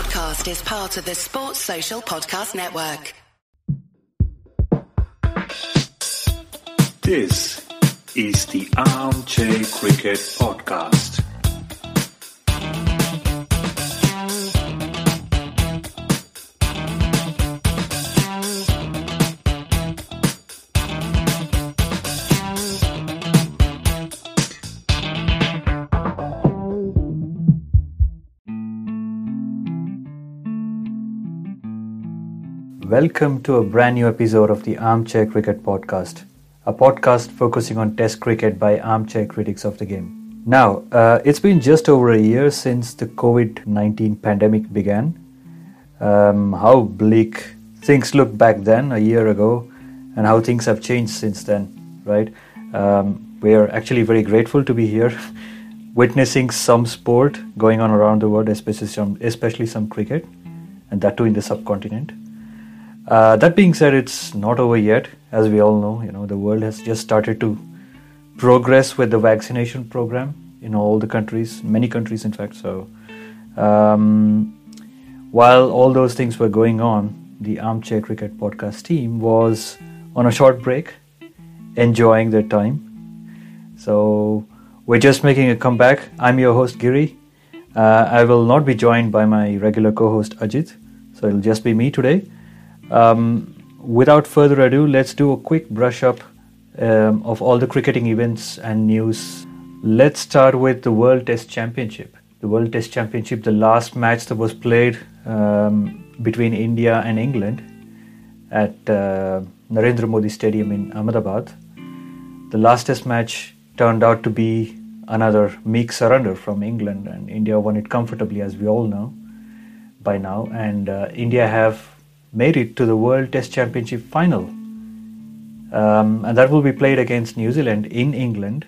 podcast is part of the Sports Social Podcast Network. This is the Armchair Cricket Podcast. Welcome to a brand new episode of the Armchair Cricket Podcast, a podcast focusing on Test cricket by armchair critics of the game. Now, uh, it's been just over a year since the COVID 19 pandemic began. Um, how bleak things looked back then, a year ago, and how things have changed since then, right? Um, we are actually very grateful to be here, witnessing some sport going on around the world, especially some, especially some cricket, and that too in the subcontinent. Uh, that being said, it's not over yet. As we all know, you know the world has just started to progress with the vaccination program in all the countries, many countries, in fact. So, um, while all those things were going on, the Armchair Cricket Podcast team was on a short break, enjoying their time. So, we're just making a comeback. I'm your host Giri. Uh, I will not be joined by my regular co-host Ajit, so it'll just be me today. Um, without further ado, let's do a quick brush up um, of all the cricketing events and news. Let's start with the World Test Championship. The World Test Championship, the last match that was played um, between India and England at uh, Narendra Modi Stadium in Ahmedabad. The last Test match turned out to be another meek surrender from England, and India won it comfortably, as we all know by now. And uh, India have made it to the World Test Championship final. Um, and that will be played against New Zealand in England.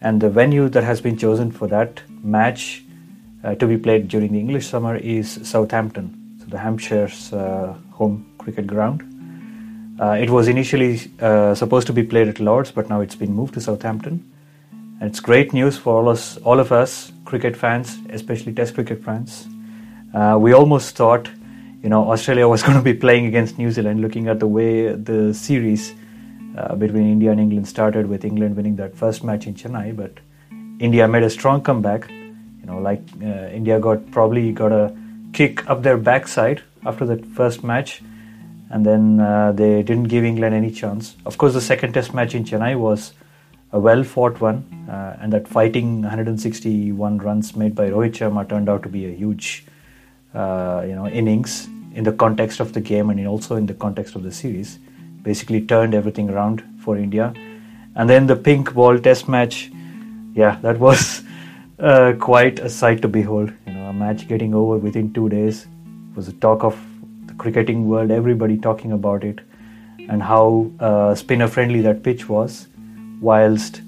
And the venue that has been chosen for that match uh, to be played during the English summer is Southampton, so the Hampshire's uh, home cricket ground. Uh, it was initially uh, supposed to be played at Lords, but now it's been moved to Southampton. And it's great news for all, us, all of us cricket fans, especially Test cricket fans. Uh, we almost thought you know Australia was going to be playing against New Zealand. Looking at the way the series uh, between India and England started, with England winning that first match in Chennai, but India made a strong comeback. You know, like uh, India got probably got a kick up their backside after that first match, and then uh, they didn't give England any chance. Of course, the second Test match in Chennai was a well-fought one, uh, and that fighting 161 runs made by Rohit Sharma turned out to be a huge uh, you know innings in the context of the game and also in the context of the series basically turned everything around for India. And then the pink ball test match yeah that was uh, quite a sight to behold. You know a match getting over within 2 days was a talk of the cricketing world everybody talking about it and how uh, spinner friendly that pitch was whilst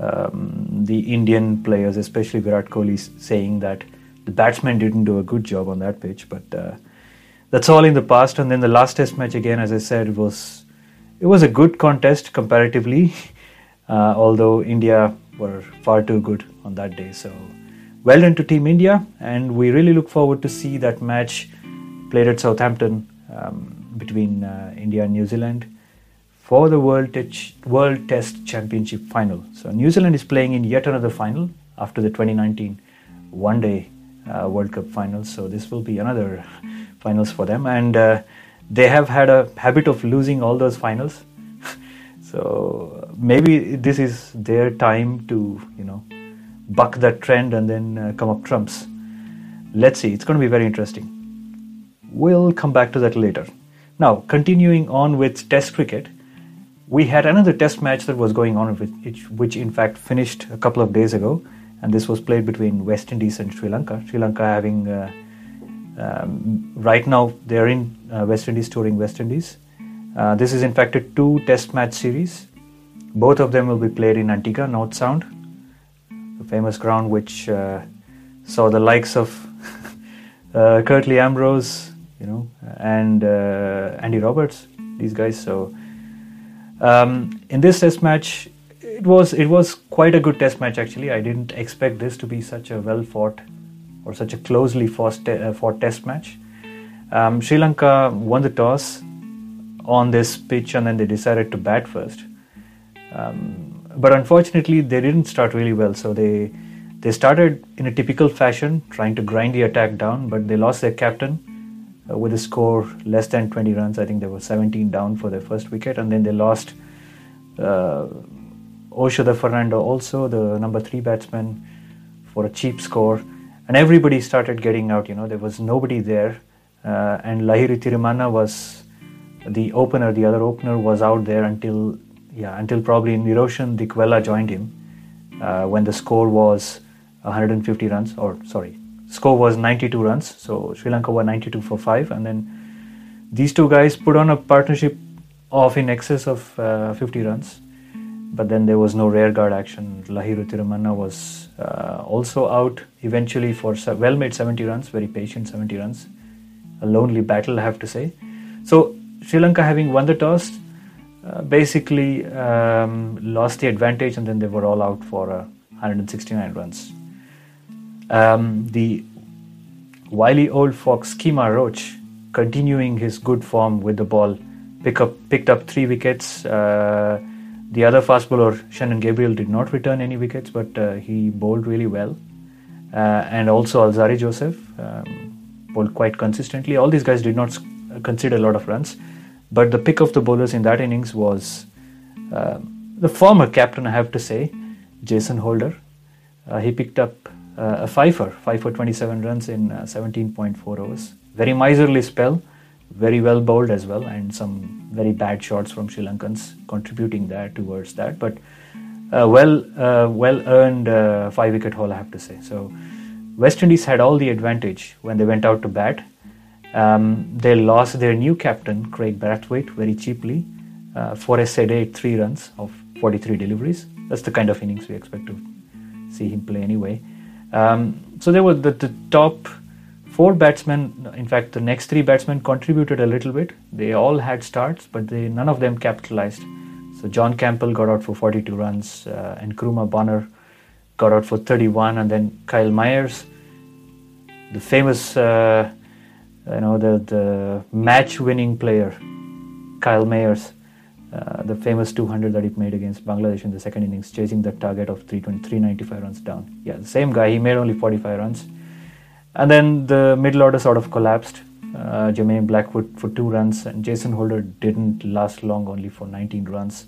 um, the Indian players especially Virat Kohli saying that the batsmen didn't do a good job on that pitch, but uh, that's all in the past. And then the last Test match again, as I said, was it was a good contest comparatively, uh, although India were far too good on that day. So well done to Team India, and we really look forward to see that match played at Southampton um, between uh, India and New Zealand for the World, World Test Championship final. So New Zealand is playing in yet another final after the 2019 one day World Cup finals. So this will be another finals for them, and uh, they have had a habit of losing all those finals. so maybe this is their time to you know buck that trend and then uh, come up trumps. Let's see. It's going to be very interesting. We'll come back to that later. Now, continuing on with Test cricket, we had another Test match that was going on, which, which in fact finished a couple of days ago and this was played between West Indies and Sri Lanka. Sri Lanka having uh, um, right now they are in uh, West Indies touring West Indies. Uh, this is in fact a two Test match series. Both of them will be played in Antigua, North Sound, the famous ground which uh, saw the likes of uh, Curtly Ambrose, you know, and uh, Andy Roberts. These guys. So um, in this Test match, it was it was quite a good test match actually. I didn't expect this to be such a well fought or such a closely fought, te- uh, fought test match. Um, Sri Lanka won the toss on this pitch and then they decided to bat first. Um, but unfortunately, they didn't start really well. So they they started in a typical fashion, trying to grind the attack down, but they lost their captain uh, with a score less than 20 runs. I think they were 17 down for their first wicket, and then they lost uh, Oshada Fernando, also the number three batsman, for a cheap score. And everybody started getting out. You know, there was nobody there, uh, and Lahiru Thirimanne was the opener. The other opener was out there until yeah until probably Niroshan Dickwella joined him uh, when the score was 150 runs, or sorry, score was 92 runs. So Sri Lanka were 92 for five, and then these two guys put on a partnership of in excess of uh, 50 runs. But then there was no rearguard action. Lahiru Thirimanne was uh, also out eventually for well made 70 runs, very patient 70 runs. A lonely battle, I have to say. So Sri Lanka, having won the toss, uh, basically um, lost the advantage, and then they were all out for uh, 169 runs. Um, the wily old fox Kemar Roach, continuing his good form with the ball, pick up, picked up three wickets. Uh, the other fast bowler, Shannon Gabriel, did not return any wickets, but uh, he bowled really well. Uh, and also Alzarri Joseph um, bowled quite consistently. All these guys did not concede a lot of runs, but the pick of the bowlers in that innings was uh, the former captain, I have to say, Jason Holder. Uh, he picked up uh, a fifer, five for 27 runs in 17.4 overs. Very miserly spell, very well bowled as well, and some very bad shots from Sri Lankans contributing there towards that. But uh, well, uh, well earned uh, five wicket haul, I have to say. So West Indies had all the advantage when they went out to bat. Um, they lost their new captain Craig Brathwaite very cheaply uh, for a sedate three runs of 43 deliveries. That's the kind of innings we expect to see him play anyway. Um, so there were the, the top four batsmen. In fact, the next three batsmen contributed a little bit. They all had starts, but they none of them capitalized. So John Campbell got out for 42 runs, uh, and Nkrumah Bonner got out for 31, and then Kyle Mayers, the famous, uh, you know, the the match-winning player, Kyle Mayers, uh, the famous 200 that he made against Bangladesh in the second innings, chasing the target of 395 runs down. Yeah, the same guy. He made only 45 runs, and then the middle order sort of collapsed. Uh, Jermaine Blackwood for two runs, and Jason Holder didn't last long, only for 19 runs.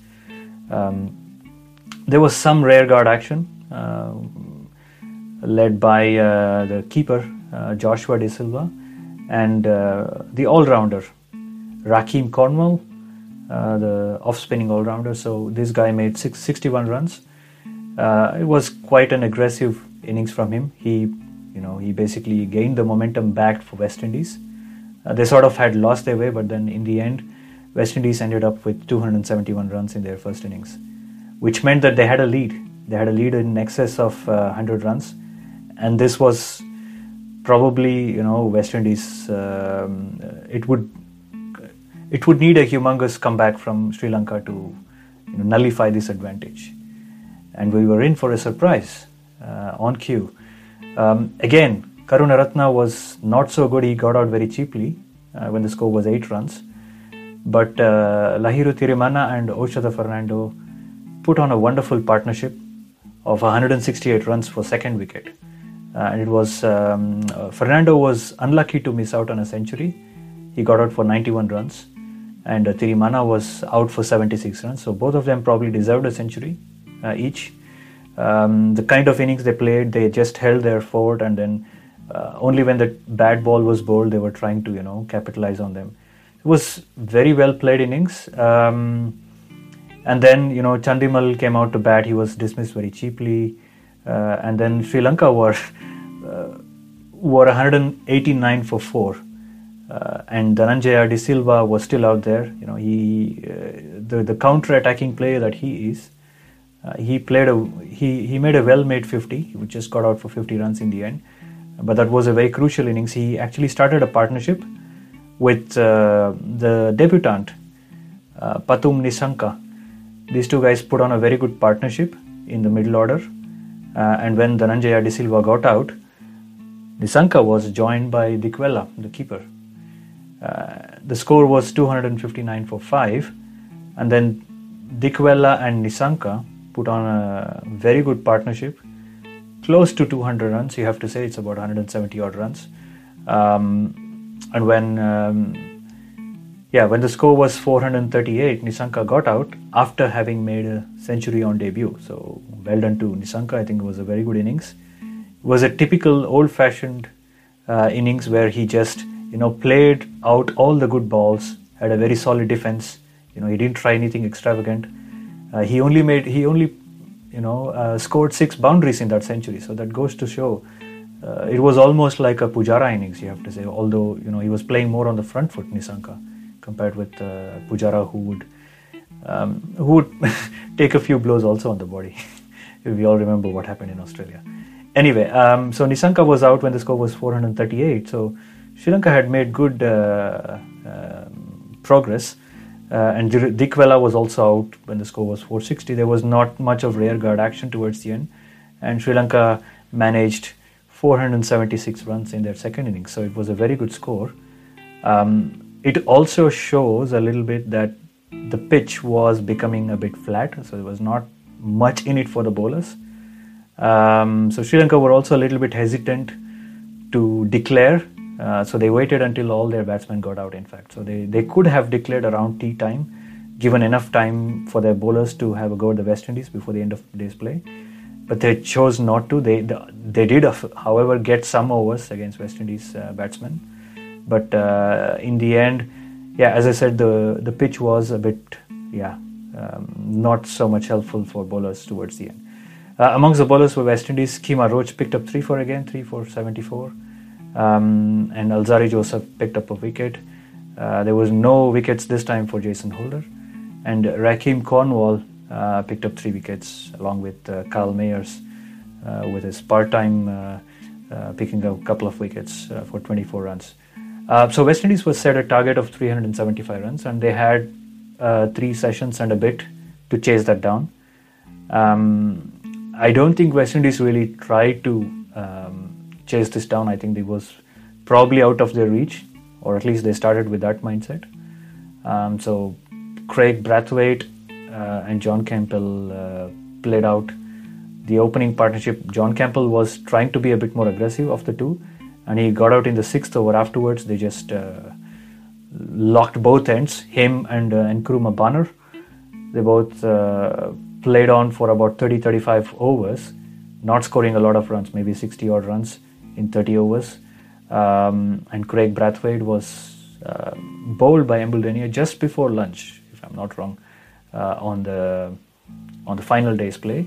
Um, there was some rearguard action uh, led by uh, the keeper uh, Joshua De Silva and uh, the all-rounder Rahkeem Cornwall, uh, the off-spinning all-rounder. So this guy made six, 61 runs. it was quite an aggressive innings from him. He, you know, he basically gained the momentum back for West Indies. Uh, they sort of had lost their way, but then in the end, West Indies ended up with 271 runs in their first innings, which meant that they had a lead. They had a lead in excess of uh, 100 runs, and this was probably, you know, West Indies. Um, it would it would need a humongous comeback from Sri Lanka to you know, nullify this advantage, and we were in for a surprise uh, on cue. Um, again, Karunaratne was not so good. He got out very cheaply uh, when the score was eight runs. But uh, Lahiru Thirimanne and Oshada Fernando put on a wonderful partnership of 168 runs for second wicket. Uh, and it was um, uh, Fernando was unlucky to miss out on a century. He got out for 91 runs, and uh, Thirimanne was out for 76 runs. So both of them probably deserved a century uh, each. Um, the kind of innings they played, they just held their fort, and then uh, only when the bad ball was bowled, they were trying to you know capitalize on them. It was very well played innings. Um, and then you know Chandimal came out to bat. He was dismissed very cheaply, uh, and then Sri Lanka were uh, were 189 for four, uh, and Dhananjaya De Silva was still out there. You know he uh, the the counter attacking player that he is. Uh, he played a he he made a well made 50. He just got out for 50 runs in the end, but that was a very crucial innings. He actually started a partnership with uh, the debutant uh, Pathum Nissanka. These two guys put on a very good partnership in the middle order, uh, and when Dhananjaya De Silva got out, Nissanka was joined by Dickwella, the keeper. Uh, the score was 259 for 5, and then Dickwella and Nissanka put on a very good partnership, close to 200 runs. You have to say it's about 170 odd runs. Um, and when um, yeah, when the score was 438, Nissanka got out after having made a century on debut. So well done to Nissanka. I think it was a very good innings. It was a typical old-fashioned uh, innings where he just you know played out all the good balls, had a very solid defense. You know he didn't try anything extravagant. Uh, he only made he only you know uh, scored six boundaries in that century. So that goes to show. Uh, it was almost like a Pujara innings, you have to say. Although you know he was playing more on the front foot, Nissanka compared with uh, Pujara, who would um, who would take a few blows also on the body. if we all remember what happened in Australia. Anyway, um, so Nissanka was out when the score was 438. So Sri Lanka had made good uh, um, progress. Uh, and Dickwella was also out when the score was 460. There was not much of rearguard action towards the end. And Sri Lanka managed 476 runs in their second innings. So it was a very good score. Um, it also shows a little bit that the pitch was becoming a bit flat, so there was not much in it for the bowlers. Um, so Sri Lanka were also a little bit hesitant to declare, uh, so they waited until all their batsmen got out. In fact, so they, they could have declared around tea time, given enough time for their bowlers to have a go at the West Indies before the end of the day's play. But they chose not to. They they did, however, get some overs against West Indies uh, batsmen but uh, in the end, yeah, as I said, the the pitch was a bit yeah um, not so much helpful for bowlers towards the end. Uh, amongst the bowlers were West Indies. Kemar Roach picked up three for again, three for 74, um, and Alzarri Joseph picked up a wicket. Uh, there was no wickets this time for Jason Holder, and Rahkeem Cornwall uh, picked up three wickets along with uh, Kyle Mayers uh, with his part-time uh, picking up a couple of wickets for 24 runs. Uh, so West Indies was set a target of 375 runs, and they had uh, three sessions and a bit to chase that down. Um, I don't think West Indies really tried to um, chase this down. I think it was probably out of their reach, or at least they started with that mindset. Um, so Craig Brathwaite uh, and John Campbell uh, played out the opening partnership. John Campbell was trying to be a bit more aggressive of the two and he got out in the sixth over. Afterwards, they just uh, locked both ends, him and uh, Nkrumah Bonner. They both uh, played on for about 30 35 overs, not scoring a lot of runs, maybe 60 odd runs in 30 overs. Um, and Craig Brathwaite was uh, bowled by Embuldeniya just before lunch, if I'm not wrong, uh, on the on the final day's play.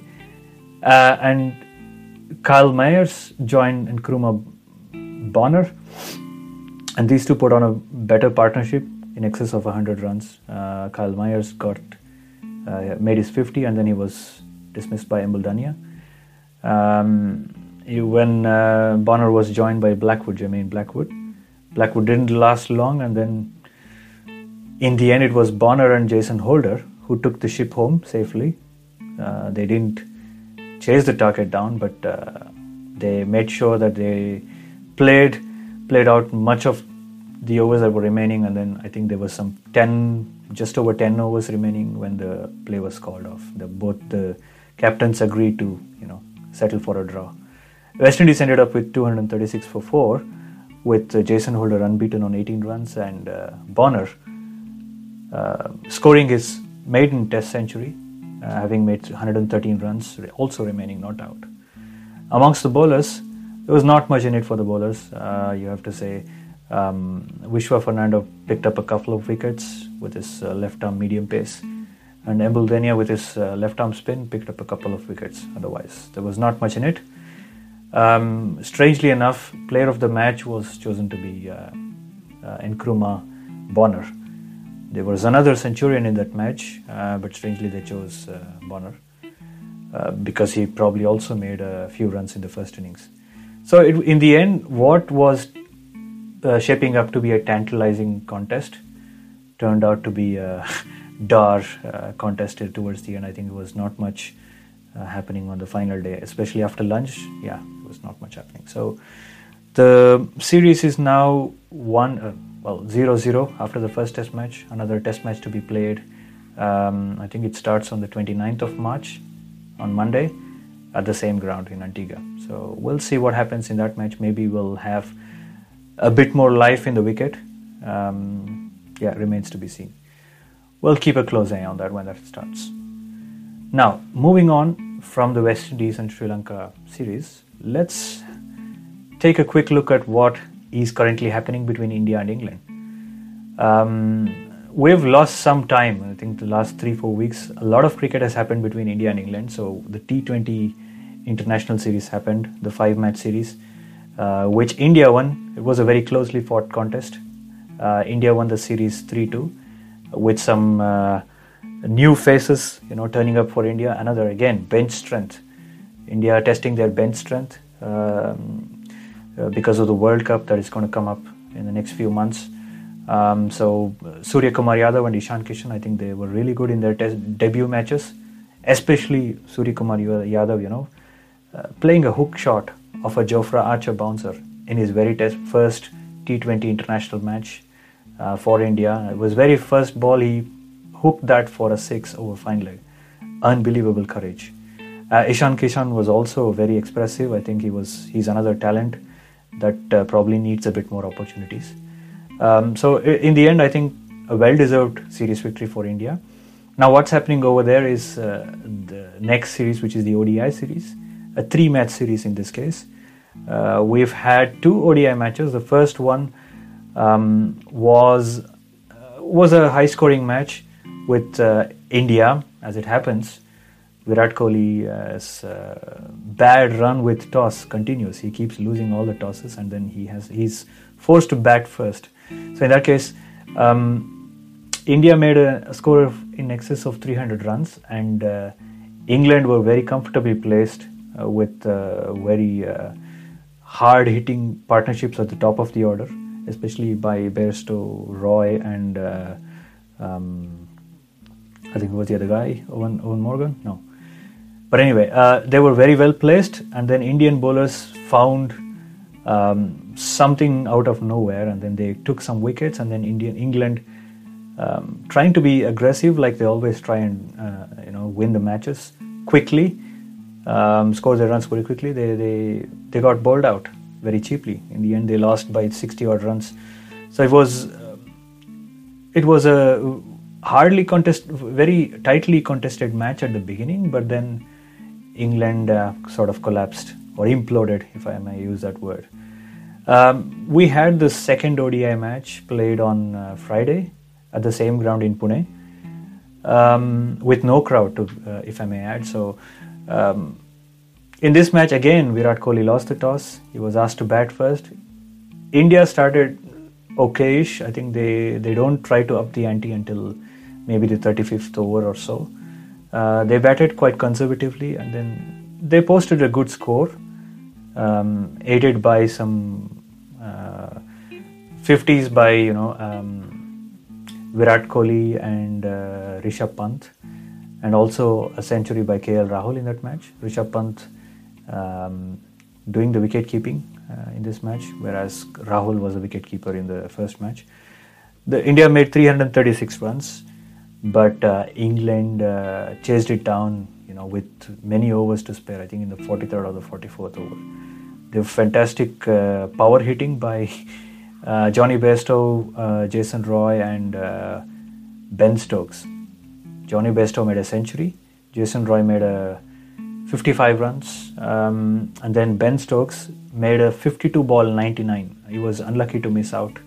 Uh, and Kyle Mayers joined and Nkrumah Bonner. And these two put on a better partnership in excess of 100 runs. Uh, Kyle Mayers got uh, made his 50 and then he was dismissed by Embuldeniya. Um, when uh, Bonner was joined by Blackwood, Jermaine Blackwood, Blackwood didn't last long and then in the end it was Bonner and Jason Holder who took the ship home safely. Uh, they didn't chase the target down, but uh, they made sure that they played played out much of the overs that were remaining, and then I think there was some ten, just over ten overs remaining when the play was called off. The, both the captains agreed to you know settle for a draw. West Indies ended up with 236 for four, with uh, Jason Holder unbeaten on 18 runs and uh, Bonner uh, scoring his maiden Test century, uh, having made 113 runs, also remaining not out. Amongst the bowlers, there was not much in it for the bowlers. Uh, you have to say, um, Vishwa Fernando picked up a couple of wickets with his left arm medium pace, and Embuldeniya with his uh, left arm spin picked up a couple of wickets. Otherwise, there was not much in it. Um, strangely enough, player of the match was chosen to be uh, uh, Nkrumah Bonner. There was another Centurion in that match, uh, but strangely they chose uh, Bonner uh, because he probably also made a few runs in the first innings. So, it, in the end, what was uh, shaping up to be a tantalizing contest turned out to be a dar contest towards the end. I think it was not much happening on the final day, especially after lunch. Yeah, not much happening. So, The series is now one, uh, well, 0 0 after the first test match. Another test match to be played. Um, I think it starts on the 29th of March on Monday at the same ground in Antigua. So we'll see what happens in that match. Maybe we'll have a bit more life in the wicket. Um, yeah, remains to be seen. We'll keep a close eye on that when that starts. Now, moving on from the West Indies and Sri Lanka series, let's take a quick look at what is currently happening between India and England. Um, we've lost some time. I think the last three, four weeks, a lot of cricket has happened between India and England. So the T20 international series happened, the five match series, uh, which India won. It was a very closely fought contest. Uh, India won the series 3 2 with some uh, new faces, you know, turning up for India. Another, again, bench strength. India testing their bench strength um, uh, because of the World Cup that is going to come up in the next few months. Um, so Surya Kumar Yadav and Ishan Kishan, I think they were really good in their test, debut matches, especially Surya Kumar Yadav, you know, uh, playing a hook shot of a Jofra Archer bouncer in his very test, first T20 international match uh, for India. It was very first ball he hooked that for a six over fine leg. Unbelievable courage. Uh, Ishan Kishan was also very expressive. I think he was he's another talent that uh, probably needs a bit more opportunities. Um, so in the end, I think a well-deserved series victory for India. Now, what's happening over there is uh, the next series, which is the ODI series a three match series in this case. Uh, we've had two ODI matches. The first one um, was uh, was a high scoring match with uh, India, as it happens. Virat Kohli's uh, bad run with toss continues. He keeps losing all the tosses, and then he has he's forced to bat first. So in that case, um, India made a, score of in excess of 300 runs, and uh, England were very comfortably placed uh, with uh, very uh, hard hitting partnerships at the top of the order, especially by Bairstow, Roy, and um, I think it was the other guy, Owen, Eoin Morgan? No. But anyway, uh, they were very well placed, and then Indian bowlers found um, something out of nowhere, and then they took some wickets, and then Indian England um, trying to be aggressive, like they always try and uh, you know win the matches quickly, um, scored their runs very quickly. They, they, they got bowled out very cheaply. In the end, they lost by 60 odd runs. So it was uh, it was a hardly contest, very tightly contested match at the beginning, but then England uh, sort of collapsed or imploded, if I may use that word. Um, we had the second ODI match played on uh, Friday at the same ground in Pune um, with no crowd, to, uh, if I may add. So um, in this match, again, Virat Kohli lost the toss. He was asked to bat first. India started okayish. I think they, they don't try to up the ante until maybe the 35th over or so. Uh, they batted quite conservatively and then they posted a good score, um, aided by some uh, 50s by you know um, Virat Kohli and uh, Rishabh Pant and also a century by KL Rahul in that match. Rishabh Pant um, doing the wicket keeping uh, in this match, whereas Rahul was a wicket keeper in the first match. The India made 336 runs, but uh, England uh, chased it down, you know, with many overs to spare. I think in the 43rd or the 44th over. The fantastic uh, power hitting by uh, Jonny Bairstow, uh, Jason Roy, and Ben Stokes Jonny Bairstow made a century. Jason Roy made a 55 runs. Um, and then Ben Stokes made a 52 ball 99. He was unlucky to miss out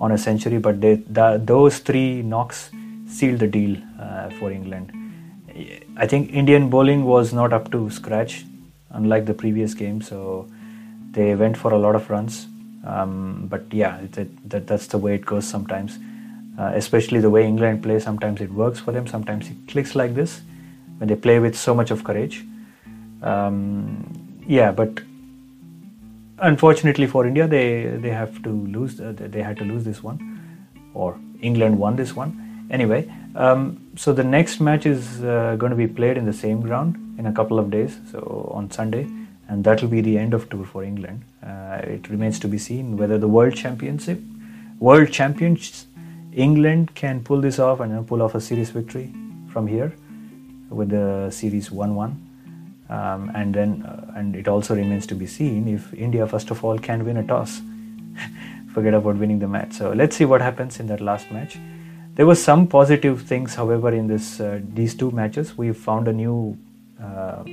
on a century, but they, the, those three knocks sealed the deal uh, for England. I think Indian bowling was not up to scratch, unlike the previous game. So they went for a lot of runs. Um, but yeah, it, that, that's the way it goes sometimes uh, especially the way England plays. Sometimes it works for them, sometimes it clicks like this when they play with so much of courage. Um, yeah, but unfortunately for India, they they have to lose. Uh, they had to lose this one, or England won this one. Anyway, um, so the next match is uh, going to be played in the same ground in a couple of days. So on Sunday, and that will be the end of tour for England. Uh, it remains to be seen whether the World Championship, World Champions, England can pull this off and pull off a series victory from here with the series 1-1. Um, and then, uh, and it also remains to be seen if India, first of all, can win a toss. Forget about winning the match. So let's see what happens in that last match. There were some positive things, however, in this uh, these two matches. We found a new uh,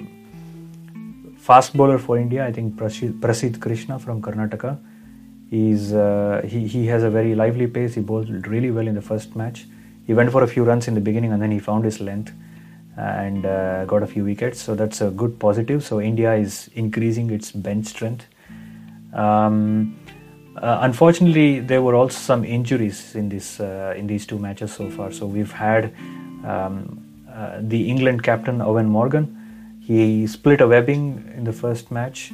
fast bowler for India. I think Prasidh Krishna from Karnataka. He's uh, he he has a very lively pace. He bowled really well in the first match. He went for a few runs in the beginning, and then he found his length and uh, got a few wickets. So that's a good positive. So India is increasing its bench strength. Um, uh, unfortunately, there were also some injuries in this uh, in these two matches so far. So we've had um, uh, the England captain Eoin Morgan. He split a webbing in the first match.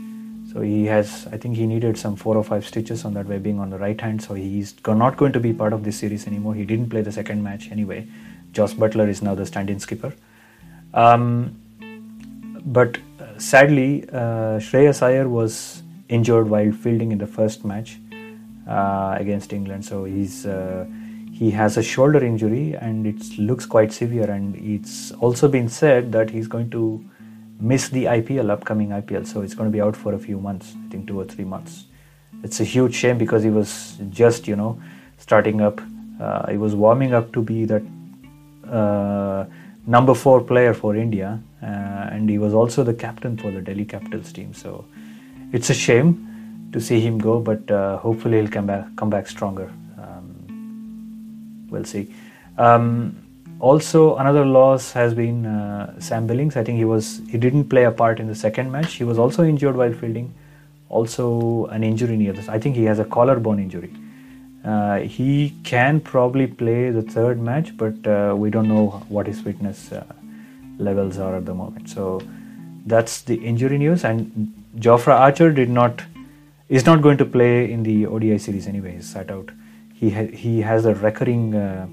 So he has, I think he needed some four or five stitches on that webbing on the right hand. So he's not going to be part of this series anymore. He didn't play the second match anyway. Jos Buttler is now the stand-in skipper. Um, but uh, sadly, uh, Shreyas Iyer was injured while fielding in the first match against England. So he's uh, he has a shoulder injury and it looks quite severe. And it's also been said that he's going to miss the IPL, upcoming IPL. So it's going to be out for a few months. I think two or three months. It's a huge shame because he was just you know starting up. Uh, he was warming up to be that uh, number four player for India, uh, and he was also the captain for the Delhi Capitals team. So it's a shame to see him go, but uh, hopefully he'll come back come back stronger. Um, we'll see. Um, also, another loss has been uh, Sam Billings. I think he was he didn't play a part in the second match. He was also injured while fielding. Also, an injury near this. I think he has a collarbone injury. Uh, he can probably play the third match, but uh, we don't know what his fitness uh, levels are at the moment. So that's the injury news. And Jofra Archer did not is not going to play in the ODI series anyway. He's sat out. He ha- he has a recurring uh,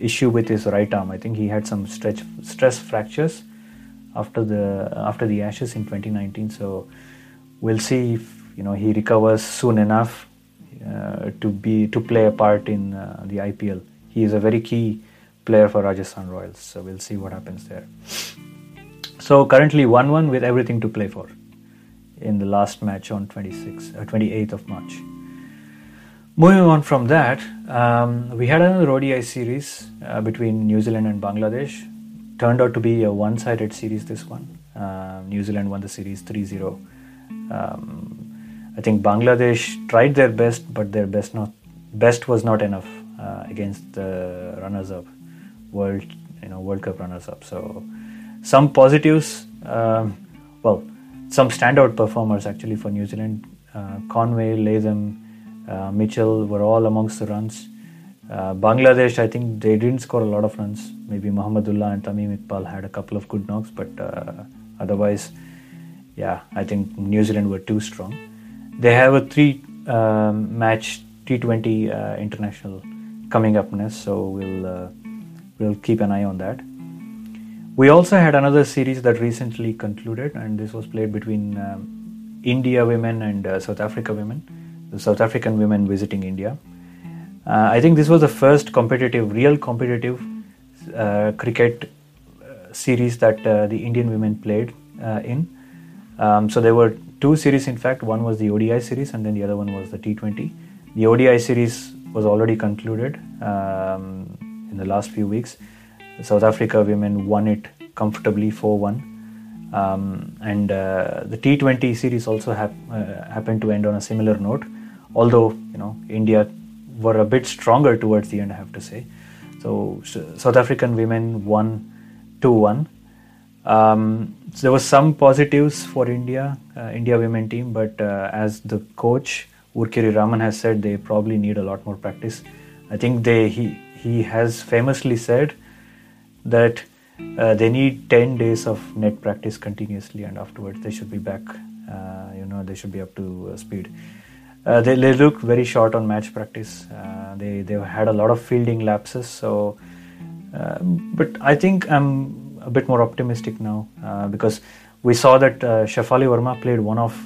issue with his right arm. I think he had some stretch stress fractures after the after the Ashes in 2019. So we'll see if you know he recovers soon enough uh, to be to play a part in uh, the IPL. He is a very key player for Rajasthan Royals. So we'll see what happens there. So currently 1-1 with everything to play for in the last match on 26, uh, 28th of March. Moving on from that, um, we had another ODI series uh, between New Zealand and Bangladesh. Turned out to be a one-sided series. This one, uh, New Zealand won the series 3-0. Um, I think Bangladesh tried their best, but their best not best was not enough uh, against the runners-up, world you know World Cup runners-up. So some positives, um, well, some standout performers actually for New Zealand. Uh, Conway, Latham, uh, Mitchell were all amongst the runs. Uh, Bangladesh, I think they didn't score a lot of runs. Maybe Muhammadullah and Tamim Iqbal had a couple of good knocks, but uh, otherwise, yeah, I think New Zealand were too strong. They have a three um, match T20 uh, international coming up next, so we'll uh, we'll keep an eye on that. We also had another series that recently concluded, and this was played between um, India women and uh, South Africa women. The South African women visiting India. Uh, I think this was the first competitive, real competitive uh, cricket uh, series that the Indian women played in. Um, so there were two series, in fact. One was the ODI series, and then the other one was the T20. The ODI series was already concluded um, in the last few weeks. South Africa women won it comfortably 4 1. Um, and uh, the T20 series also hap- uh, happened to end on a similar note, although you know India were a bit stronger towards the end, I have to say. So, South African women won 2 1. Um, so there was some positives for India, uh, India women team, but uh, as the coach Woorkeri Raman has said, they probably need a lot more practice. I think they he he has famously said that uh, they need 10 days of net practice continuously, and afterwards they should be back. Uh, you know, they should be up to uh, speed. Uh, they, they look very short on match practice. they they had a lot of fielding lapses, so. but I think I'm a bit more optimistic now uh, because we saw that uh, Shafali Verma played one of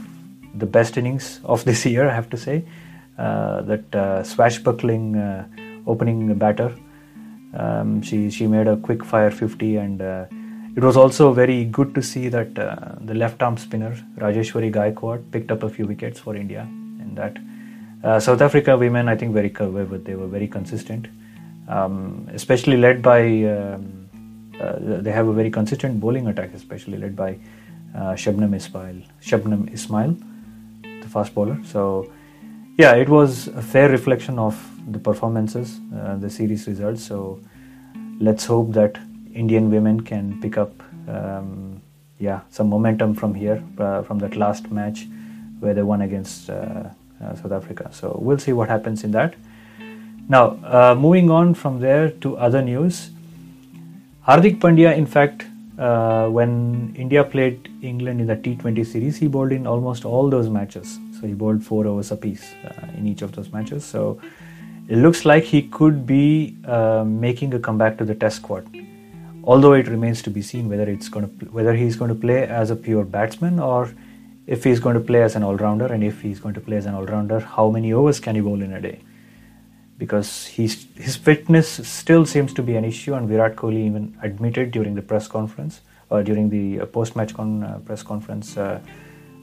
the best innings of this year, I have to say. Uh, that uh, swashbuckling uh, opening batter. Um, she she made a quick fire 50, and uh, it was also very good to see that uh, the left arm spinner Rajeshwari Gaikwad picked up a few wickets for India. In that, uh, South Africa women, I think, very they were very consistent, um, especially led by. Um, they have a very consistent bowling attack, especially led by uh, Shabnim Ismail. Shabnim Ismail, the fast bowler. So yeah, it was a fair reflection of the performances, uh, the series results. So let's hope that Indian women can pick up, um, yeah, some momentum from here, uh, from that last match where they won against uh, uh South Africa. So we'll see what happens in that. Now, uh, moving on from there to other news. Hardik Pandya, in fact, uh, when India played England in the T20 series, he bowled in almost all those matches. So he bowled four overs apiece uh, in each of those matches. So it looks like he could be uh, making a comeback to the Test squad. Although it remains to be seen whether it's going to whether he's going to play as a pure batsman or if he's going to play as an all-rounder, and if he's going to play as an all-rounder, how many overs can he bowl in a day? Because he's, his fitness still seems to be an issue, and Virat Kohli even admitted during the press conference or during the uh, post-match con- uh, press conference uh,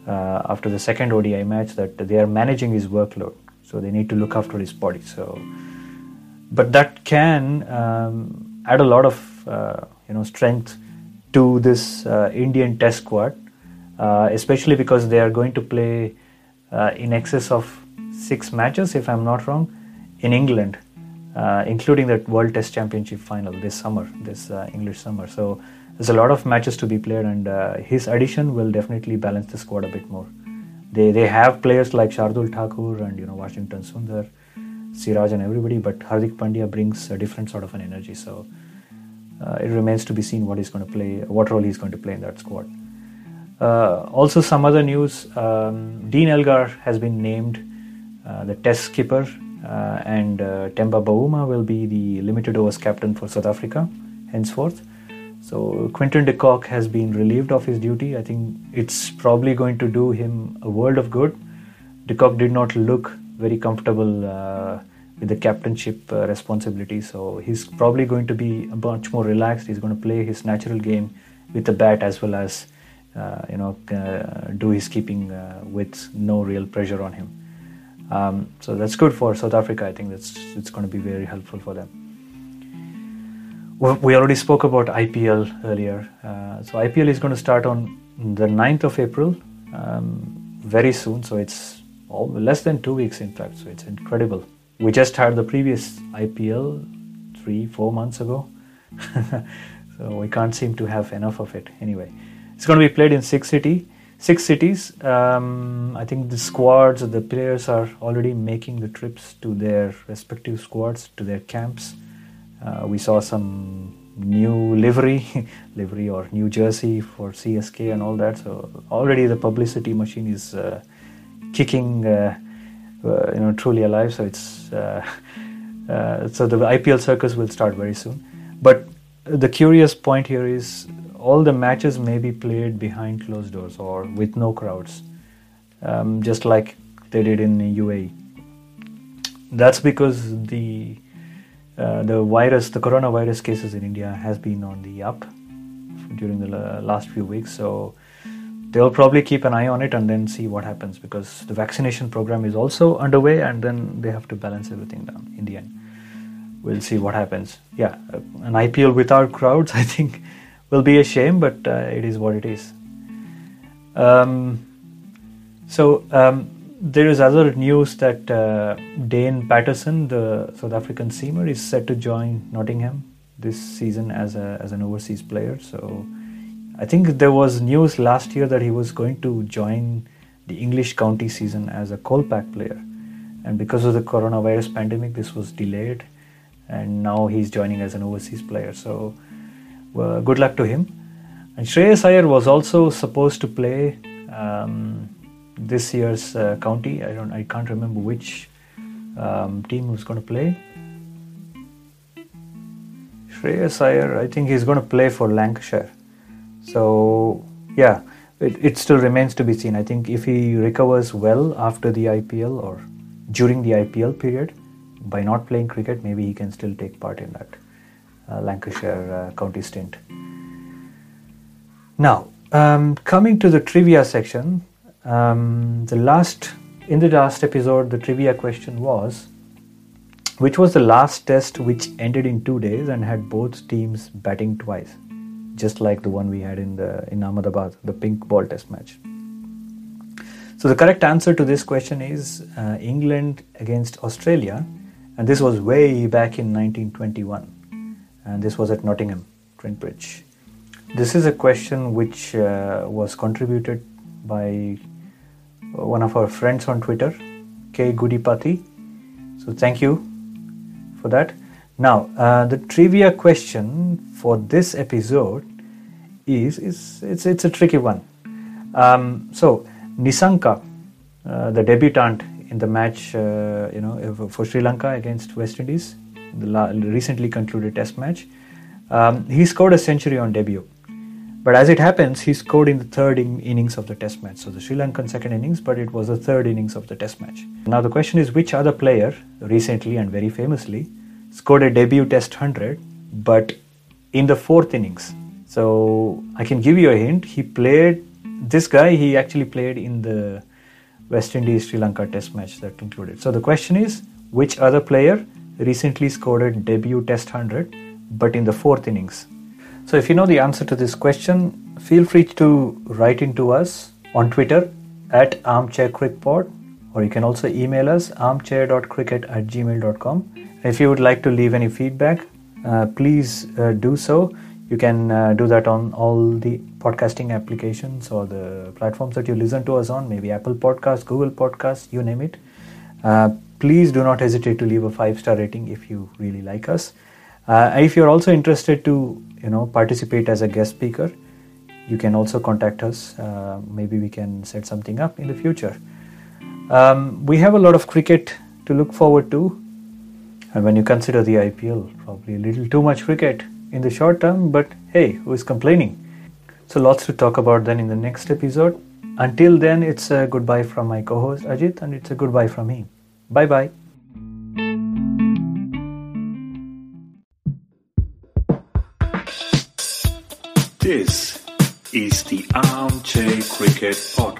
uh, after the second ODI match that they are managing his workload. So they need to look after his body. So, but that can um, add a lot of uh, you know strength to this uh, Indian Test squad, uh, especially because they are going to play uh, in excess of six matches, if I'm not wrong, in England, uh, including that World Test Championship final this summer, this English summer. So there's a lot of matches to be played, and uh, his addition will definitely balance the squad a bit more. They they have players like Shardul Thakur and you know Washington Sundar, Siraj and everybody, but Hardik Pandya brings a different sort of an energy. So uh, it remains to be seen what he's going to play, what role he's going to play in that squad. Uh, also, some other news: um, Dean Elgar has been named uh, the Test skipper, uh, and uh, Temba Bavuma will be the limited overs captain for South Africa henceforth. So Quinton de Kock has been relieved of his duty. I think it's probably going to do him a world of good. De Kock did not look very comfortable uh, with the captainship uh, responsibility, so he's probably going to be much more relaxed. He's going to play his natural game with the bat as well as uh, you know uh, do his keeping uh, with no real pressure on him. Um, so that's good for South Africa. I think that's it's going to be very helpful for them we already spoke about IPL earlier. Uh, so IPL is going to start on the 9th of April, um, very soon. So it's all, less than two weeks, in fact. So it's incredible. We just had the previous IPL three, four months ago. so we can't seem to have enough of it. Anyway, it's going to be played in six city, six cities. Um, I think the squads, the players are already making the trips to their respective squads, to their camps uh, we saw some new livery, livery or new jersey for CSK and all that. So already the publicity machine is uh, kicking, uh, uh you know, truly alive. So it's uh, uh, so the IPL circus will start very soon. But the curious point here is all the matches may be played behind closed doors or with no crowds, um, just like they did in UAE. That's because the uh, the virus, the coronavirus cases in India has been on the up during the last few weeks. So they'll probably keep an eye on it and then see what happens because the vaccination program is also underway and then they have to balance everything down in the end. We'll see what happens. Yeah, uh, an IPL without crowds, I think, will be a shame, but uh, it is what it is. Um, so, um, there is other news that uh, Dane Paterson, the South African seamer, is set to join Nottingham this season as a as an overseas player. So I think there was news last year that he was going to join the English county season as a Kolpak player, and because of the coronavirus pandemic, this was delayed, and now he's joining as an overseas player. So well, good luck to him. And Shreyas Iyer was also supposed to play. Um, this year's uh, county. I don't, I can't remember which um, team was going to play. Shreyas Iyer, I think he's going to play for Lancashire. So yeah, it, it still remains to be seen. I think if he recovers well after the IPL or during the IPL period, by not playing cricket, maybe he can still take part in that uh, Lancashire uh, county stint. Now, um, coming to the trivia section, um, the last in the last episode, the trivia question was, which was the last test which ended in two days and had both teams batting twice, just like the one we had in the in Ahmedabad, the pink ball test match. So the correct answer to this question is uh, England against Australia, and this was way back in 1921, and this was at Nottingham, Trent Bridge. This is a question which uh, was contributed by one of our friends on Twitter, K Goodipati. So thank you for that. Now, uh, the trivia question for this episode is, is it's, it's a tricky one. Um, so, Nissanka, uh, the debutant in the match, uh, you know, for Sri Lanka against West Indies, the recently concluded Test match, um, he scored a century on debut. But as it happens, he scored in the third in- innings of the Test match. So the Sri Lankan second innings, but it was the third innings of the Test match. Now the question is, which other player recently and very famously scored a debut Test hundred, but in the fourth innings? So I can give you a hint. He played. This guy, he actually played in the West Indies Sri Lanka Test match that concluded. So the question is, which other player recently scored a debut Test hundred, but in the fourth innings? So, if you know the answer to this question, feel free to write into us on Twitter at armchaircrickpod or you can also email us armchair.cricket at gmail.com. If you would like to leave any feedback, uh, please uh, do so. You can uh, do that on all the podcasting applications or the platforms that you listen to us on, maybe Apple Podcasts, Google Podcasts, you name it. Uh, please do not hesitate to leave a five star rating if you really like us. Uh, if you're also interested to you know participate as a guest speaker you can also contact us. Uh, maybe we can set something up in the future. Um, we have a lot of cricket to look forward to. And when you consider the ipl probably a little too much cricket in the short term but hey who is complaining? So lots to talk about then in the next episode. Until then it's a goodbye from my co-host ajit and it's a goodbye from me. Bye bye This is the Armchair Cricket Podcast.